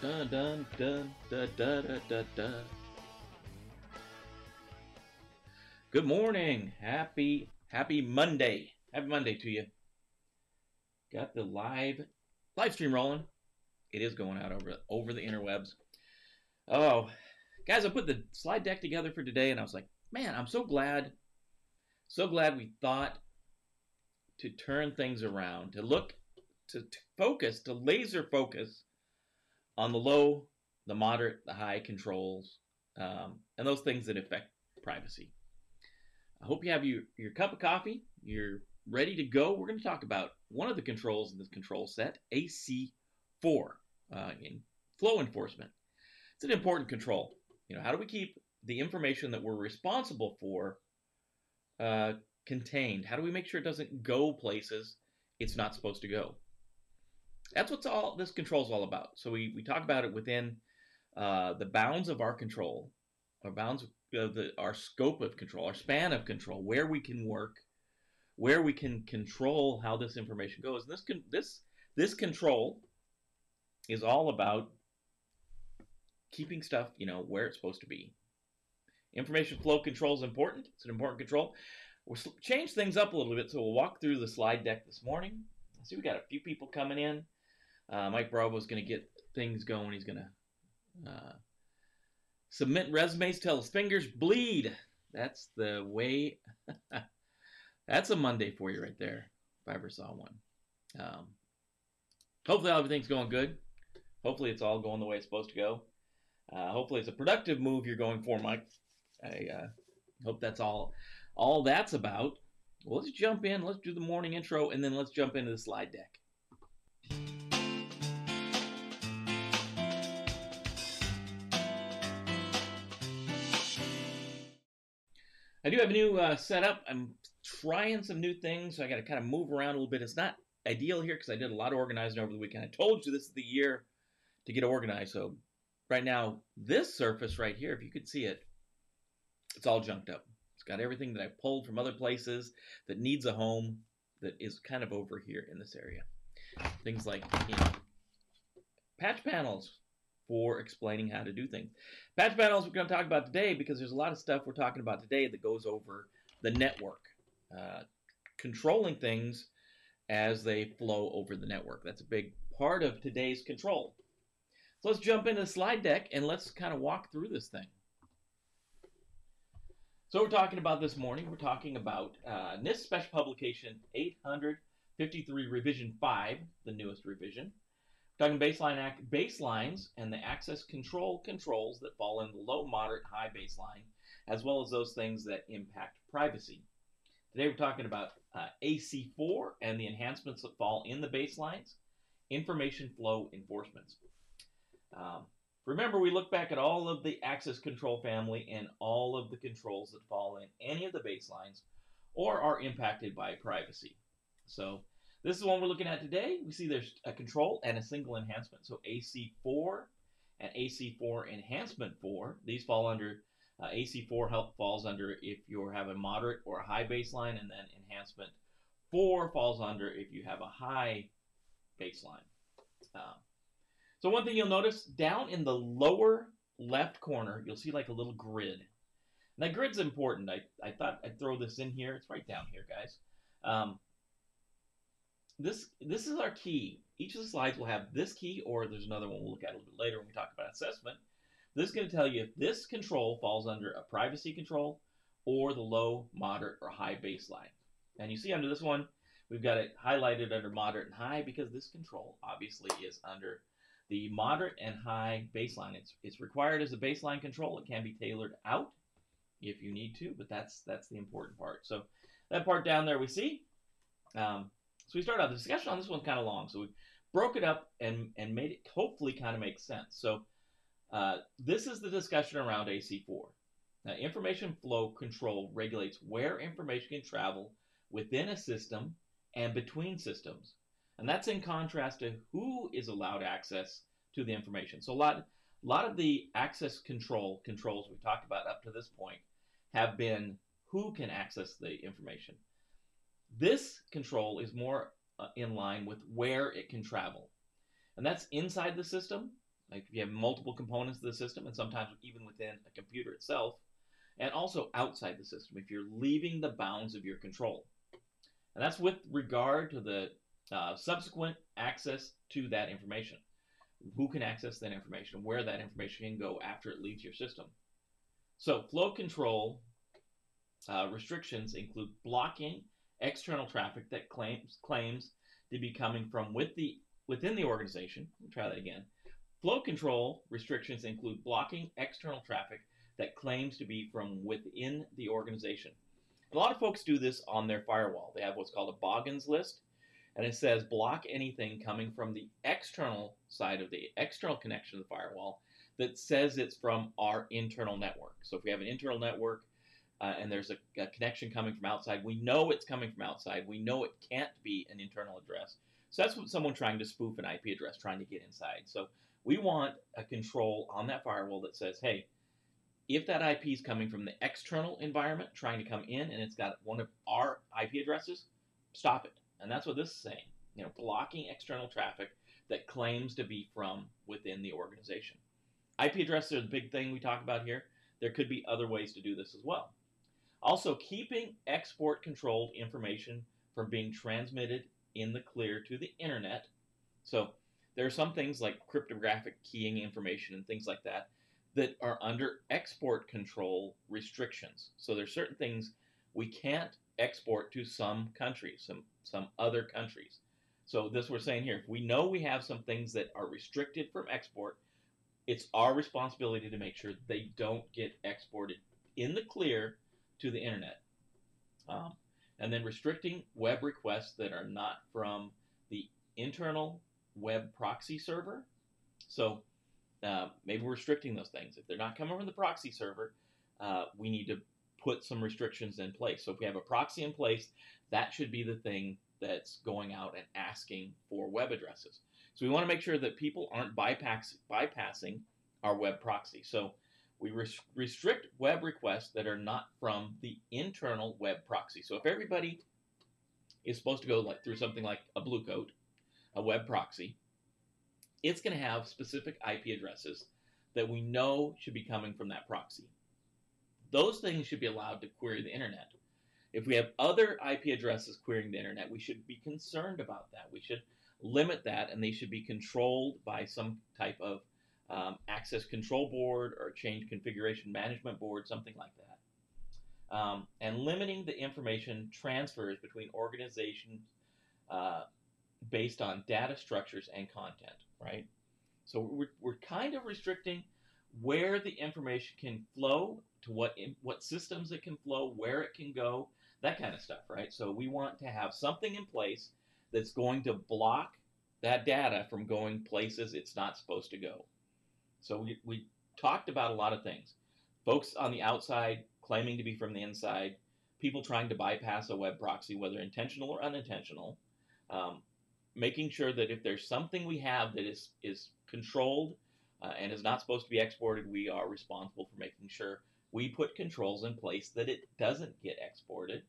Dun dun dun da da da da da. Good morning. Happy happy Monday. Happy Monday to you. Got the live live stream rolling. It is going out over over the interwebs. Oh, guys, I put the slide deck together for today, and I was like, man, I'm so glad, so glad we thought to turn things around, to look, to, to focus, to laser focus on the low, the moderate, the high controls, um, and those things that affect privacy. I hope you have your, your cup of coffee. You're ready to go. We're going to talk about one of the controls in this control set, AC4, uh, in flow enforcement. It's an important control. You know, how do we keep the information that we're responsible for uh, contained? How do we make sure it doesn't go places it's not supposed to go? That's what's all this control is all about. So we, we talk about it within uh, the bounds of our control, our bounds of the, our scope of control, our span of control, where we can work, where we can control how this information goes. And this can, this this control is all about keeping stuff, you know, where it's supposed to be. Information flow control is important. It's an important control. We'll change things up a little bit, so we'll walk through the slide deck this morning. I see we got a few people coming in. Uh, Mike Bravo is going to get things going. He's going to uh, submit resumes till his fingers bleed. That's the way. that's a Monday for you right there, if I ever saw one. Um, hopefully, everything's going good. Hopefully, it's all going the way it's supposed to go. Uh, hopefully, it's a productive move you're going for, Mike. I uh, hope that's all. All that's about. Well, let's jump in. Let's do the morning intro, and then let's jump into the slide deck. I do have a new uh, setup. I'm trying some new things, so I got to kind of move around a little bit. It's not ideal here because I did a lot of organizing over the weekend. I told you this is the year to get organized. So right now, this surface right here, if you could see it, it's all junked up. It's got everything that I pulled from other places that needs a home that is kind of over here in this area. Things like you know, patch panels for explaining how to do things. Patch panels we're going to talk about today because there's a lot of stuff we're talking about today that goes over the network, uh, controlling things as they flow over the network. That's a big part of today's control. So let's jump into the slide deck and let's kind of walk through this thing. So we're talking about this morning, we're talking about uh, NIST Special Publication 853 Revision 5, the newest revision. Talking baseline act baselines and the access control controls that fall in the low, moderate, high baseline, as well as those things that impact privacy. Today we're talking about uh, AC4 and the enhancements that fall in the baselines, information flow enforcements. Um, remember, we look back at all of the access control family and all of the controls that fall in any of the baselines or are impacted by privacy. So this is one we're looking at today. We see there's a control and a single enhancement. So AC4 and AC4 enhancement 4. These fall under uh, AC4 help falls under if you have a moderate or a high baseline, and then enhancement 4 falls under if you have a high baseline. Uh, so one thing you'll notice down in the lower left corner, you'll see like a little grid. That grid's important. I, I thought I'd throw this in here. It's right down here, guys. Um, this this is our key. Each of the slides will have this key, or there's another one we'll look at a little bit later when we talk about assessment. This is going to tell you if this control falls under a privacy control or the low, moderate, or high baseline. And you see under this one, we've got it highlighted under moderate and high because this control obviously is under the moderate and high baseline. It's, it's required as a baseline control. It can be tailored out if you need to, but that's that's the important part. So that part down there we see. Um, so we started out the discussion on this one kind of long, so we broke it up and and made it hopefully kind of make sense. So uh, this is the discussion around AC4. Now, information flow control regulates where information can travel within a system and between systems. And that's in contrast to who is allowed access to the information. So a lot, a lot of the access control controls we've talked about up to this point have been who can access the information. This control is more uh, in line with where it can travel. And that's inside the system like if you have multiple components of the system, and sometimes even within a computer itself, and also outside the system if you're leaving the bounds of your control. And that's with regard to the uh, subsequent access to that information. Who can access that information, where that information can go after it leaves your system. So, flow control uh, restrictions include blocking external traffic that claims claims to be coming from with the within the organization. Try that again. Flow control restrictions include blocking external traffic that claims to be from within the organization. A lot of folks do this on their firewall. They have what's called a Bogons list, and it says block anything coming from the external side of the external connection of the firewall that says it's from our internal network. So if we have an internal network uh, and there's a, a, connection coming from outside, we know it's coming from outside. We know it can't be an internal address. So that's what someone trying to spoof an IP address, trying to get inside. So we want a control on that firewall that says, hey, if that IP is coming from the external environment trying to come in and it's got one of our IP addresses, stop it. And that's what this is saying. You know, blocking external traffic that claims to be from within the organization. IP addresses are the big thing we talk about here. There could be other ways to do this as well. Also, keeping export controlled information from being transmitted in the clear to the internet. So there are some things like cryptographic keying information and things like that that are under export control restrictions. So there's certain things we can't export to some countries, some some other countries. So this we're saying here, if we know we have some things that are restricted from export, it's our responsibility to make sure they don't get exported in the clear to the internet. Um, and then restricting web requests that are not from the internal web proxy server. So uh, maybe we're restricting those things. If they're not coming from the proxy server, uh, we need to put some restrictions in place. So if we have a proxy in place, that should be the thing that's going out and asking for web addresses. So we want to make sure that people aren't bypass, bypassing our web proxy. So we res- restrict web requests that are not from the internal web proxy. So if everybody is supposed to go like through something like a Blue Coat, a web proxy, it's going to have specific IP addresses that we know should be coming from that proxy. Those things should be allowed to query the internet. If we have other IP addresses querying the internet, we should be concerned about that. We should limit that, and they should be controlled by some type of access control board or change configuration management board, something like that. Um, and limiting the information transfers between organizations uh, based on data structures and content right? So we're, we're kind of restricting where the information can flow, to what what systems it can flow, where it can go, that kind of stuff, right? So we want to have something in place that's going to block that data from going places it's not supposed to go. So we, we talked about a lot of things. Folks on the outside claiming to be from the inside, people trying to bypass a web proxy, whether intentional or unintentional, um, making sure that if there's something we have that is is controlled uh, and is not supposed to be exported, we are responsible for making sure we put controls in place that it doesn't get exported,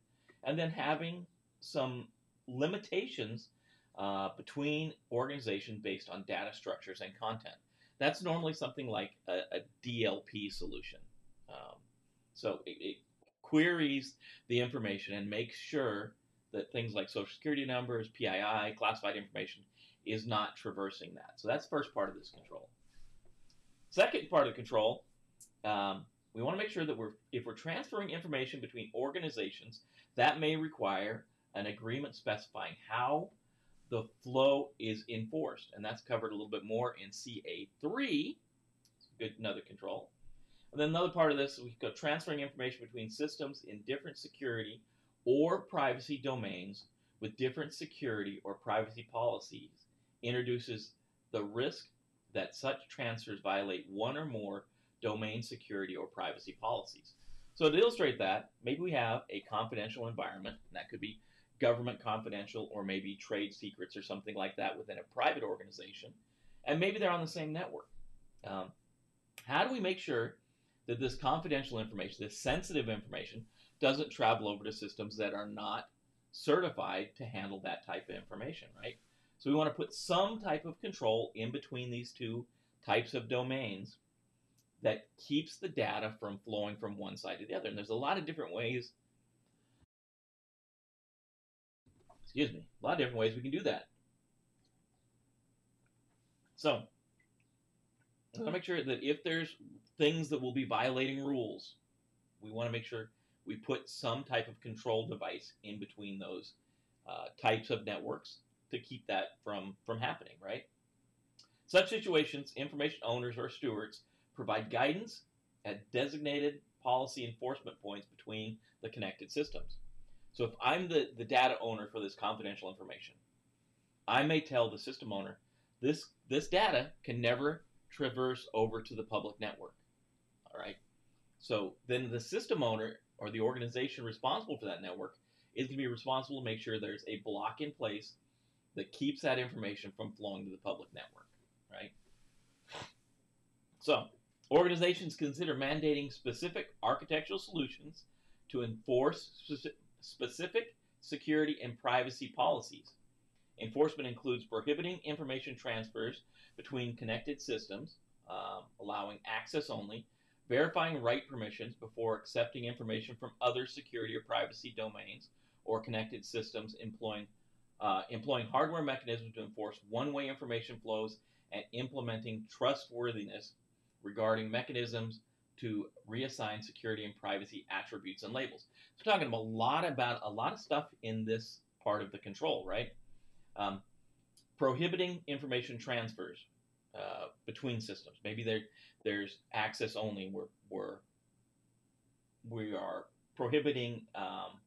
and then having some limitations uh, between organizations based on data structures and content. That's normally something like a, a DLP solution. Um, so it, it queries the information and makes sure that things like social security numbers, PII, classified information is not traversing that. So that's first part of this control. Second part of the control, um, we want to make sure that we're if we're transferring information between organizations, that may require an agreement specifying how the flow is enforced, and that's covered a little bit more in CA3. Good, another control. And then another part of this, we go transferring information between systems in different security or privacy domains with different security or privacy policies introduces the risk that such transfers violate one or more domain security or privacy policies. So to illustrate that, maybe we have a confidential environment, and that could be government confidential or maybe trade secrets or something like that within a private organization, and maybe they're on the same network. Um, how do we make sure that this confidential information, this sensitive information, doesn't travel over to systems that are not certified to handle that type of information, right? So we want to put some type of control in between these two types of domains that keeps the data from flowing from one side to the other. And there's a lot of different ways. Excuse me, a lot of different ways we can do that. So, I want to make sure that if there's things that will be violating rules, we want to make sure we put some type of control device in between those uh, types of networks to keep that from from happening, right? Such situations, information owners or stewards provide guidance at designated policy enforcement points between the connected systems. So if I'm the, the data owner for this confidential information, I may tell the system owner this this data can never traverse over to the public network. All right. So then the system owner or the organization responsible for that network is going to be responsible to make sure there's a block in place that keeps that information from flowing to the public network, right? So, organizations consider mandating specific architectural solutions to enforce specific security and privacy policies. Enforcement includes prohibiting information transfers between connected systems, um, allowing access only, verifying write permissions before accepting information from other security or privacy domains or connected systems, employing uh, employing hardware mechanisms to enforce one-way information flows, and implementing trustworthiness regrading mechanisms to reassign security and privacy attributes and labels. So we're talking about a lot about a lot of stuff in this part of the control, right? Um, prohibiting information transfers uh, between systems. Maybe there there's access only. We're we're we are prohibiting um,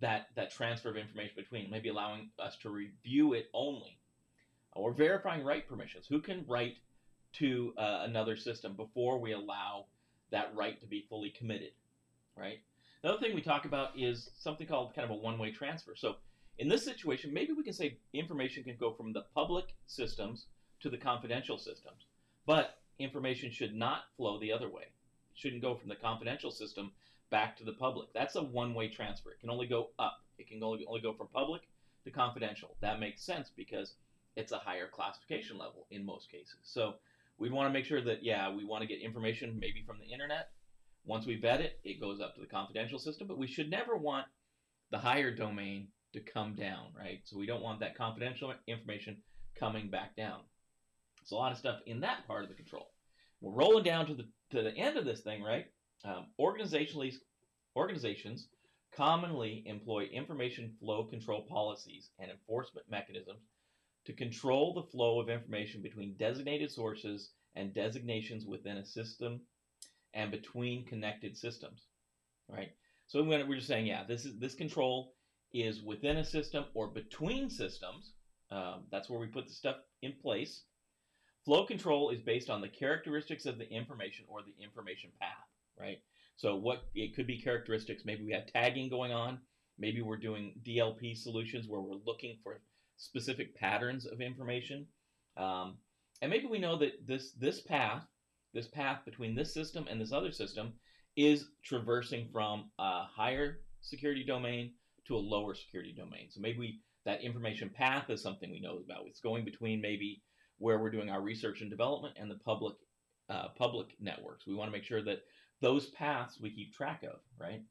that that transfer of information between. Maybe allowing us to review it only, or verifying write permissions. Who can write to uh, another system before we allow that right to be fully committed, right? Another thing we talk about is something called kind of a one-way transfer. So in this situation, maybe we can say information can go from the public systems to the confidential systems, but information should not flow the other way. It shouldn't go from the confidential system back to the public. That's a one-way transfer. It can only go up. It can only, only go from public to confidential. That makes sense because it's a higher classification level in most cases. So we'd want to make sure that, yeah, we want to get information maybe from the internet. Once we vet it, it goes up to the confidential system, but we should never want the higher domain to come down, right? So we don't want that confidential information coming back down. It's a lot of stuff in that part of the control. We're rolling down to the to the end of this thing, right? Um, organizationally, organizations commonly employ information flow control policies and enforcement mechanisms to control the flow of information between designated sources and designations within a system and between connected systems, right? So we're just saying, yeah, this is this control is within a system or between systems. Um, that's where we put the stuff in place. Flow control is based on the characteristics of the information or the information path, right? So what it could be characteristics. Maybe we have tagging going on. Maybe we're doing DLP solutions where we're looking for specific patterns of information. Um, and maybe we know that this this path, this path between this system and this other system, is traversing from a higher security domain to a lower security domain. So maybe we, that information path is something we know about. It's going between maybe where we're doing our research and development and the public uh, public networks. We want to make sure that those paths we keep track of, right?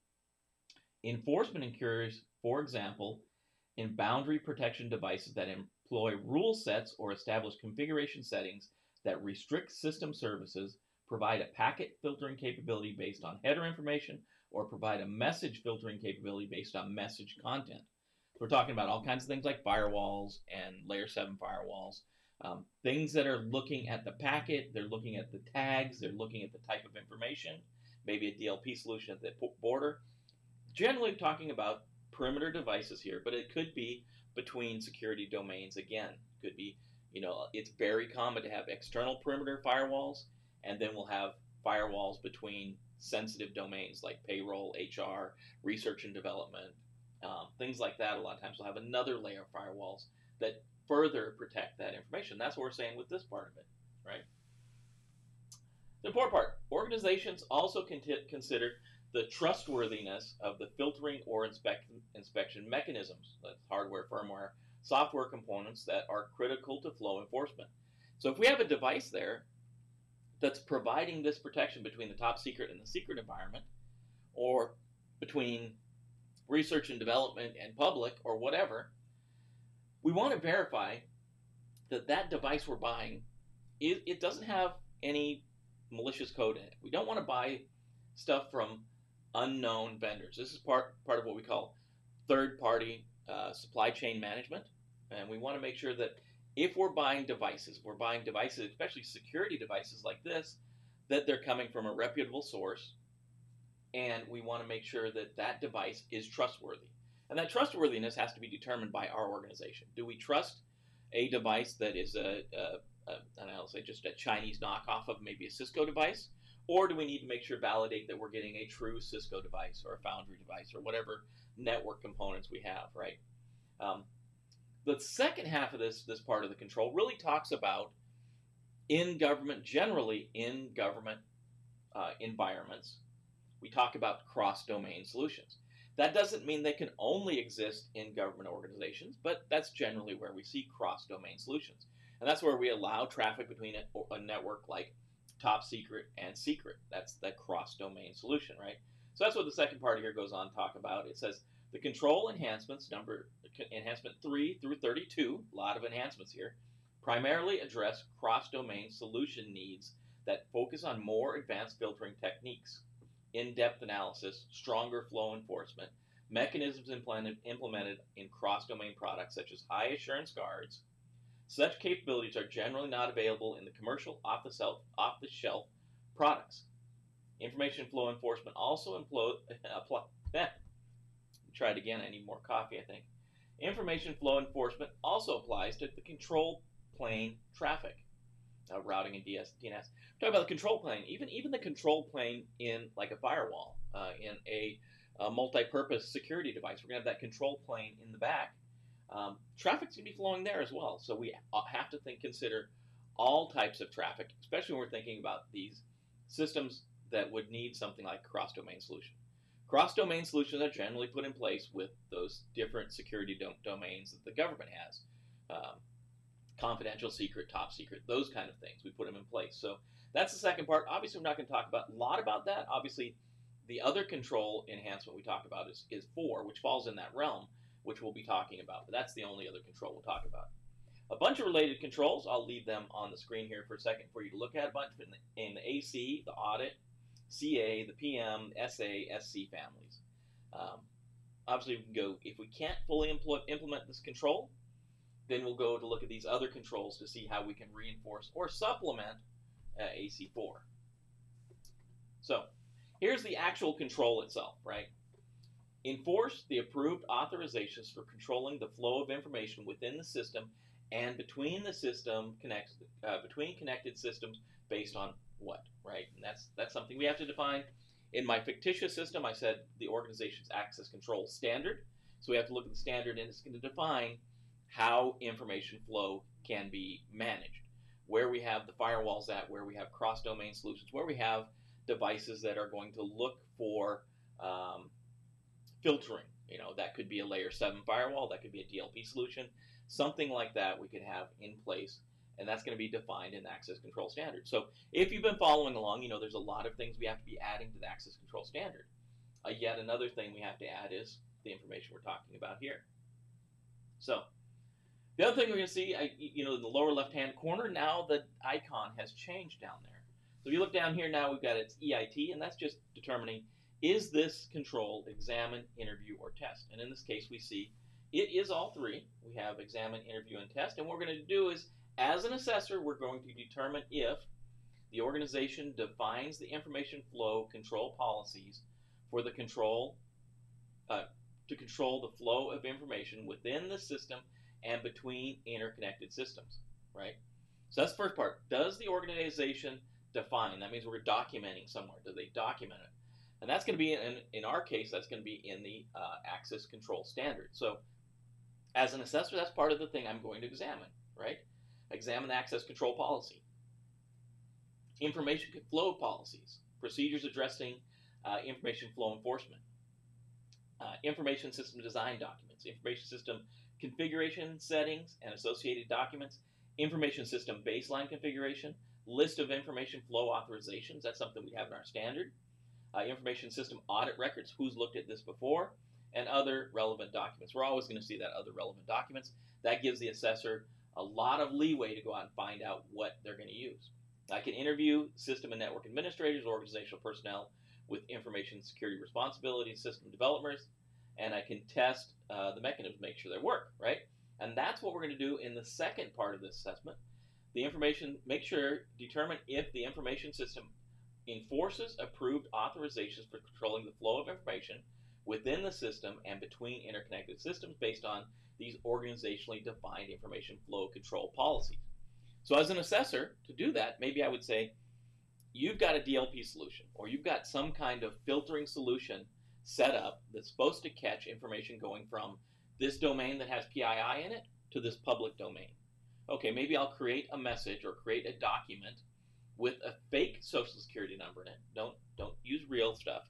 Enforcement occurs, for example, in boundary protection devices that employ rule sets or establish configuration settings that restrict system services, provide a packet filtering capability based on header information, or provide a message filtering capability based on message content. We're talking about all kinds of things like firewalls and layer 7 firewalls um, things that are looking at the packet, they're looking at the tags, they're looking at the type of information, maybe a DLP solution at the border. Generally talking about perimeter devices here, but it could be between security domains again. Could be, you know, it's very common to have external perimeter firewalls, and then we'll have firewalls between sensitive domains like payroll, HR, research and development, um, things like that. A lot of times we'll have another layer of firewalls that further protect that information. That's what we're saying with this part of it, right? The important part organizations also can consider the trustworthiness of the filtering or inspect, inspection mechanisms, that's hardware, firmware, software components that are critical to flow enforcement. So if we have a device there that's providing this protection between the top secret and the secret environment, or between research and development and public, or whatever, we want to verify that that device we're buying it, it doesn't have any malicious code in it. We don't want to buy stuff from unknown vendors. This is part part of what we call third party uh, supply chain management, and we want to make sure that if we're buying devices, we're buying devices, especially security devices like this, that they're coming from a reputable source, and we want to make sure that that device is trustworthy. And that trustworthiness has to be determined by our organization. Do we trust a device that is a, uh, and I'll say just a Chinese knockoff of maybe a Cisco device? Or do we need to make sure validate that we're getting a true Cisco device or a Foundry device or whatever network components we have, right? Um, the second half of this this part of the control really talks about in government generally in government uh, environments we talk about cross-domain solutions that doesn't mean they can only exist in government organizations but that's generally where we see cross-domain solutions and that's where we allow traffic between a, a network like top secret and secret. That's the cross domain solution, right? So that's what the second part here goes on to talk about. It says the control enhancements, number enhancement 3 through 32, a lot of enhancements here, primarily address cross domain solution needs that focus on more advanced filtering techniques, in depth analysis, stronger flow enforcement, mechanisms implemented, implemented in cross domain products such as high assurance guards, such capabilities are generally not available in the commercial off-the-shelf, off-the-shelf products. Information flow enforcement also eh, try it again, I need more coffee, I think. Information flow enforcement also applies to the control plane traffic, uh, routing and DS, DNS. Talk about the control plane, even even the control plane in like a firewall, uh, in a, a multi-purpose security device. We're gonna have that control plane in the back um, traffic's going to be flowing there as well. So we have to think, consider all types of traffic, especially when we're thinking about these systems that would need something like cross-domain solution. Cross-domain solutions are generally put in place with those different security dom- domains that the government has. Um, confidential, secret, top secret, those kind of things. We put them in place. So that's the second part. Obviously, we're not going to talk about a lot about that. Obviously, the other control enhancement we talk about is, is four, which falls in that realm which we'll be talking about, but that's the only other control we'll talk about. A bunch of related controls, I'll leave them on the screen here for a second for you to look at. A bunch in the, in the AC, the audit, CA, the PM, SA, SC families. Um, obviously, we can go, if we can't fully impl- implement this control, then we'll go to look at these other controls to see how we can reinforce or supplement uh, AC4. So, here's the actual control itself, right? Enforce the approved authorizations for controlling the flow of information within the system and between the system connects uh, between connected systems based on what, right? And that's that's something we have to define. In my fictitious system, I said the organization's access control standard. So we have to look at the standard and it's going to define how information flow can be managed. Where we have the firewalls at, where we have cross-domain solutions, where we have devices that are going to look for um, filtering. You know, that could be a layer 7 firewall, that could be a DLP solution, something like that we could have in place, and that's going to be defined in the access control standard. So if you've been following along, you know there's a lot of things we have to be adding to the access control standard. Uh, yet another thing we have to add is the information we're talking about here. So the other thing we're going to see, I, you know, in the lower left-hand corner, now the icon has changed down there. So if you look down here now, we've got its EIT, and that's just determining is this control examine, interview, or test? And in this case, we see it is all three. We have examine, interview, and test. And what we're going to do is, as an assessor, we're going to determine if the organization defines the information flow control policies for the control uh, to control the flow of information within the system and between interconnected systems, right? So that's the first part. Does the organization define? That means we're documenting somewhere. Do they document it? And that's going to be, in, in our case, that's going to be in the uh, access control standard. So as an assessor, that's part of the thing I'm going to examine, right? Examine the access control policy. Information flow policies, procedures addressing uh, information flow enforcement, uh, information system design documents, information system configuration settings and associated documents, information system baseline configuration, list of information flow authorizations. That's something we have in our standard. Uh, information system audit records. Who's looked at this before? And other relevant documents. We're always going to see that other relevant documents. That gives the assessor a lot of leeway to go out and find out what they're going to use. I can interview system and network administrators, organizational personnel with information security responsibilities, system developers, and I can test uh, the mechanisms, make sure they work, right? And that's what we're going to do in the second part of this assessment. The information, make sure, determine if the information system enforces approved authorizations for controlling the flow of information within the system and between interconnected systems based on these organizationally defined information flow control policies. So as an assessor, to do that, maybe I would say, you've got a DLP solution or you've got some kind of filtering solution set up that's supposed to catch information going from this domain that has PII in it to this public domain. Okay, maybe I'll create a message or create a document with a fake social security number in it. Don't don't use real stuff.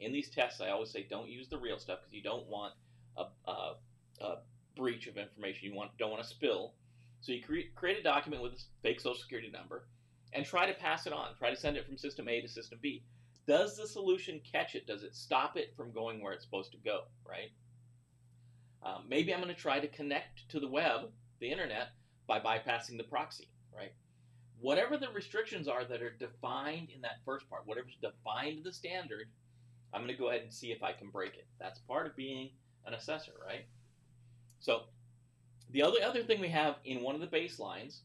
In these tests, I always say don't use the real stuff because you don't want a, a, a, breach of information. You want don't want to spill. So you create create a document with a fake social security number and try to pass it on. Try to send it from system A to system B. Does the solution catch it? Does it stop it from going where it's supposed to go? Right? Um, maybe I'm going to try to connect to the web, the internet, by bypassing the proxy. Right? Whatever the restrictions are that are defined in that first part, whatever's defined the standard, I'm going to go ahead and see if I can break it. That's part of being an assessor, right? So the other other thing we have in one of the baselines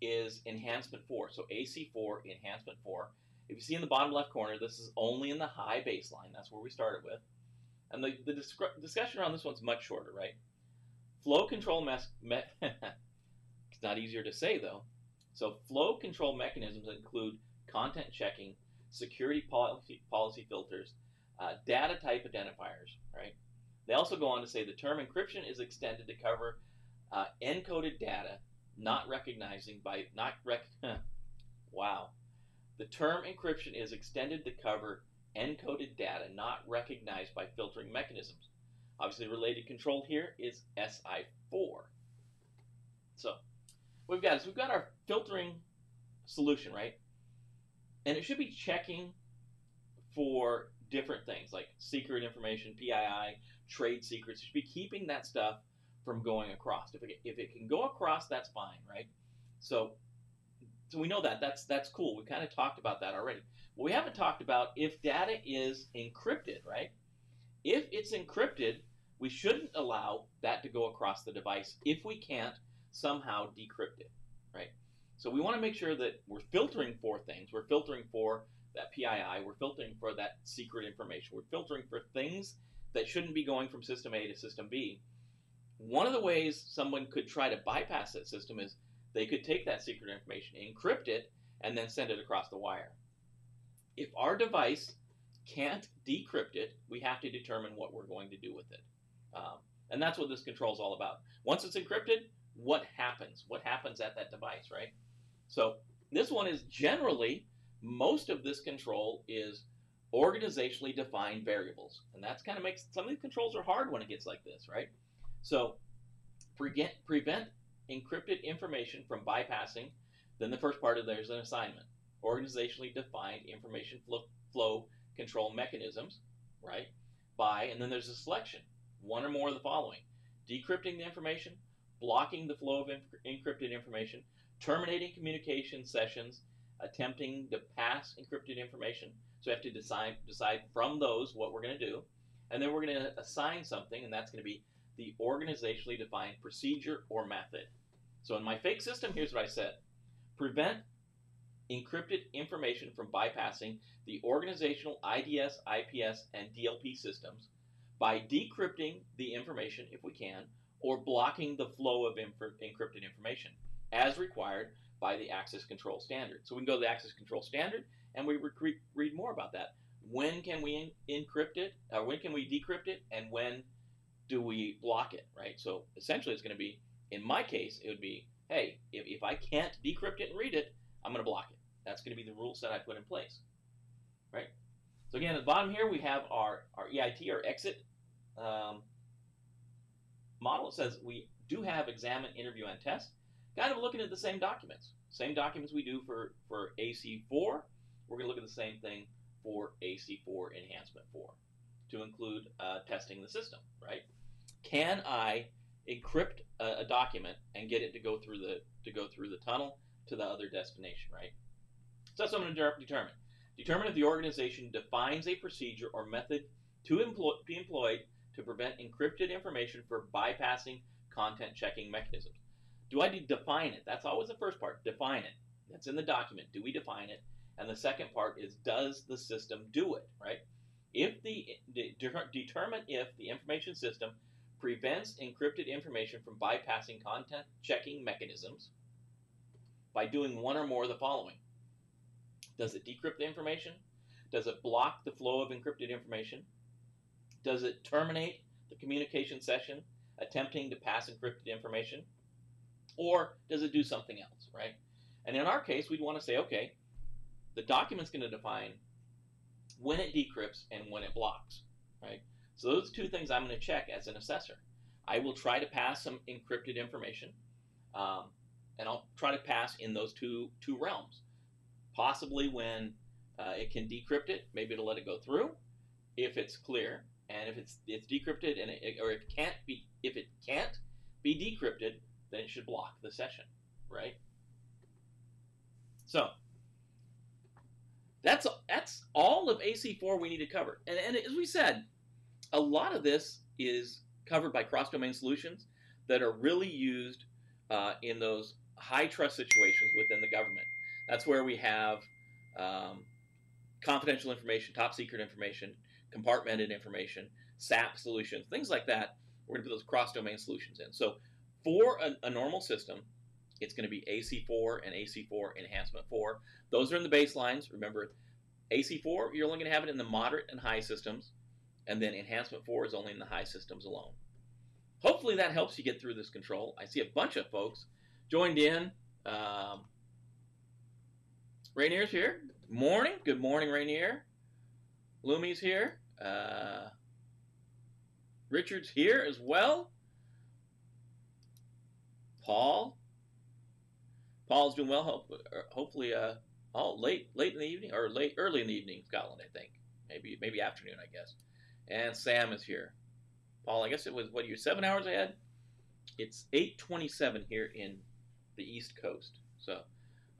is enhancement 4. So AC4, enhancement 4. If you see in the bottom left corner, this is only in the high baseline. That's where we started with. And the, the discussion around this one's much shorter, right? Flow control, me- it's not easier to say though. So flow control mechanisms include content checking, security policy, policy filters, uh, data type identifiers, right? They also go on to say the term encryption is extended to cover uh, encoded data not recognizing by not rec. wow. The term encryption is extended to cover encoded data not recognized by filtering mechanisms. Obviously, related control here is SI4. So, we've got is we've got our filtering solution, right? And it should be checking for different things like secret information, PII, trade secrets. It should be keeping that stuff from going across. If it, if it can go across, that's fine, right? So, so we know that that's that's cool. We kind of talked about that already. What we haven't talked about if data is encrypted, right? If it's encrypted, we shouldn't allow that to go across the device if we can't somehow decrypt it, right? So we want to make sure that we're filtering for things. We're filtering for that PII. We're filtering for that secret information. We're filtering for things that shouldn't be going from system A to system B one of the ways someone could try to bypass that system is they could take that secret information, encrypt it, and then send it across the wire. If our device can't decrypt it, we have to determine what we're going to do with it. Um, and that's what this control is all about. Once it's encrypted, what happens? What happens at that device, right? So this one is generally, most of this control is organizationally defined variables. And that's kind of makes, some of these controls are hard when it gets like this, right? So prevent, prevent encrypted information from bypassing. Then the first part of there's an assignment. Organizationally defined information flow, flow control mechanisms, right? By, and then there's a selection. One or more of the following. Decrypting the information, blocking the flow of encrypted information, terminating communication sessions, attempting to pass encrypted information. So we have to decide decide from those what we're going to do, and then we're going to assign something, and that's going to be the organizationally defined procedure or method. So in my fake system, here's what I said. Prevent encrypted information from bypassing the organizational IDS, IPS, and DLP systems by decrypting the information if we can, or blocking the flow of inf- encrypted information as required by the access control standard. So we can go to the access control standard and we re- read more about that. When can we in- encrypt it? Or when can we decrypt it? And when do we block it, right? So essentially, it's going to be, in my case, it would be, hey, if, if I can't decrypt it and read it, I'm going to block it. That's going to be the rule set I put in place, right? So again, at the bottom here, we have our, our EIT, our exit um, model. Says we do have examine, interview, and test. kind of looking at the same documents. Same documents we do for, for AC4, we're going to look at the same thing for AC4 Enhancement 4 to include uh, testing the system, right? Can I encrypt a, a, document and get it to go through the to go through the tunnel to the other destination, right? So that's what I'm going to determine. Determine if the organization defines a procedure or method to employ, be employed to prevent encrypted information for bypassing content checking mechanisms. Do I define it? That's always the first part. Define it. That's in the document. Do we define it? And the second part is does the system do it, right? If the determine if the information system prevents encrypted information from bypassing content checking mechanisms by doing one or more of the following. Does it decrypt the information? Does it block the flow of encrypted information? Does it terminate the communication session attempting to pass encrypted information? Or does it do something else, right? And in our case, we'd want to say, okay, the document's going to define when it decrypts and when it blocks, right? So those two things I'm going to check as an assessor. I will try to pass some encrypted information, um, and I'll try to pass in those two two realms. Possibly when uh, it can decrypt it, maybe it'll let it go through if it's clear, and if it's it's decrypted and it, or if it can't be if it can't be decrypted, then it should block the session, right? So that's that's all of AC4 we need to cover. And, and as we said, a lot of this is covered by cross-domain solutions that are really used uh, in those high trust situations within the government. That's where we have um, confidential information, top secret information, compartmented information, SAP solutions, things like that. We're going to put those cross-domain solutions in. So for a, a normal system, it's going to be AC4 and AC4 Enhancement 4. Those are in the baselines. Remember, AC4, you're only going to have it in the moderate and high systems, and then Enhancement 4 is only in the high systems alone. Hopefully that helps you get through this control. I see a bunch of folks joined in. Um, Rainier's here. Morning. Good morning, Rainier. Lumi's here. Uh, Richard's here as well. Paul. Paul's doing well. Hope, uh, hopefully, uh, oh, late, late in the evening or late, early in the evening, Scotland, I think. Maybe, maybe afternoon, I guess. And Sam is here. Paul, I guess it was what are you seven hours ahead. It's eight twenty-seven here in the East Coast. So,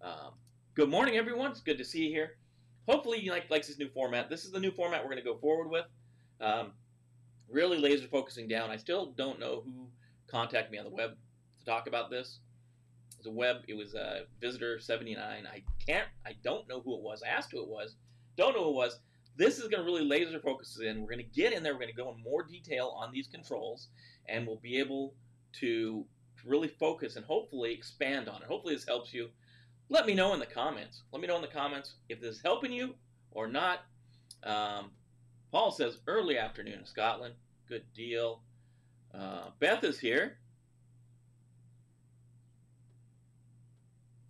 um, good morning, everyone. It's good to see you here. Hopefully, you like likes this new format. This is the new format we're going to go forward with. Um, really laser focusing down. I still don't know who contacted me on the web to talk about this. A web. It was a visitor 79. I can't. I don't know who it was. I asked who it was. Don't know who it was. This is going to really laser focus in. We're going to get in there. We're going to go in more detail on these controls, and we'll be able to really focus and hopefully expand on it. Hopefully, this helps you. Let me know in the comments. Let me know in the comments if this is helping you or not. Um, Paul says early afternoon in Scotland. Good deal. Uh, Beth is here.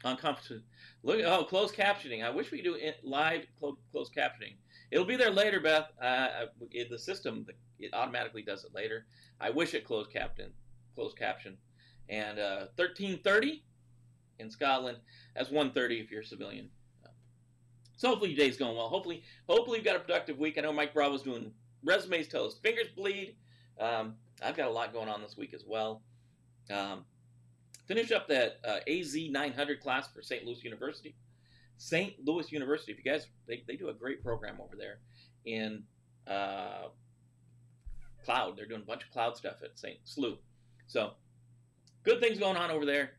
On conference. Look, oh, closed captioning. I wish we could do it live closed, closed captioning. It'll be there later, Beth. Uh, it, the system it automatically does it later. I wish it closed captain, closed caption. And uh, 13:30 in Scotland. That's 1:30 if you're a civilian. So hopefully your day's going well. Hopefully, hopefully you've got a productive week. I know Mike Bravo's doing resumes till his fingers bleed. Um, I've got a lot going on this week as well. Um, finish up that uh, AZ 900 class for St. Louis University. St. Louis University, if you guys, they, they do a great program over there in uh, cloud. They're doing a bunch of cloud stuff at St. SLU. So good things going on over there.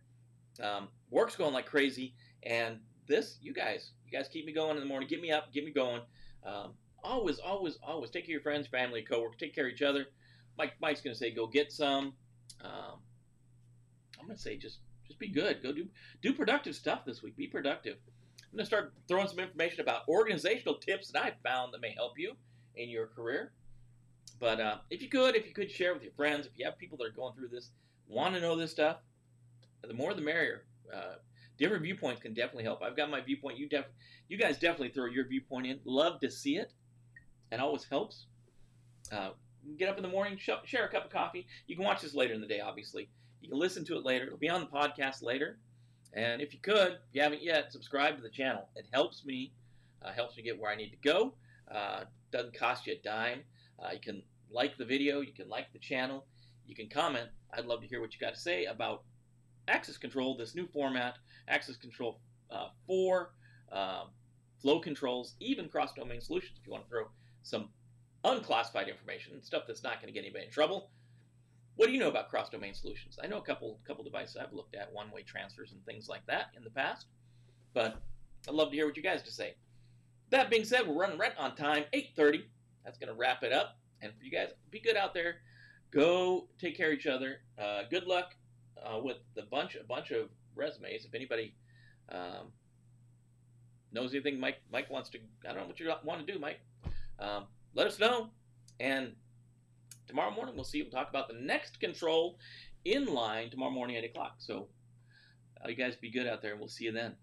Um, work's going like crazy. And this, you guys, you guys keep me going in the morning. Get me up, get me going. Um, always, always, always take care of your friends, family, coworkers. Take care of each other. Mike, Mike's going to say, go get some. Um, I'm going to say, just, just be good. Go do, do productive stuff this week. Be productive. I'm going to start throwing some information about organizational tips that I've found that may help you in your career. But uh, if you could, if you could share with your friends, if you have people that are going through this, want to know this stuff, the more the merrier. Uh, different viewpoints can definitely help. I've got my viewpoint. You def, you guys definitely throw your viewpoint in. Love to see it, and always helps. Uh, get up in the morning, sh- share a cup of coffee. You can watch this later in the day, obviously, You can listen to it later. It'll be on the podcast later. And if you could, if you haven't yet, subscribe to the channel. It helps me, uh, helps me get where I need to go. Uh, doesn't cost you a dime. Uh, you can like the video, you can like the channel, you can comment. I'd love to hear what you got to say about access control, this new format, access control uh, 4, um, flow controls, even cross-domain solutions if you want to throw some unclassified information, stuff that's not going to get anybody in trouble. What do you know about cross-domain solutions? I know a couple couple devices I've looked at, one-way transfers and things like that in the past, but I'd love to hear what you guys to say. That being said, we're running right on time, 8.30. That's going to wrap it up. And for you guys, be good out there. Go take care of each other. Uh, good luck uh, with the bunch a bunch of resumes. If anybody um, knows anything, Mike Mike wants to. I don't know what you want to do, Mike. Um, let us know. And tomorrow morning we'll see. We'll talk about the next control in line tomorrow morning eight o'clock. So uh, you guys be good out there, and we'll see you then.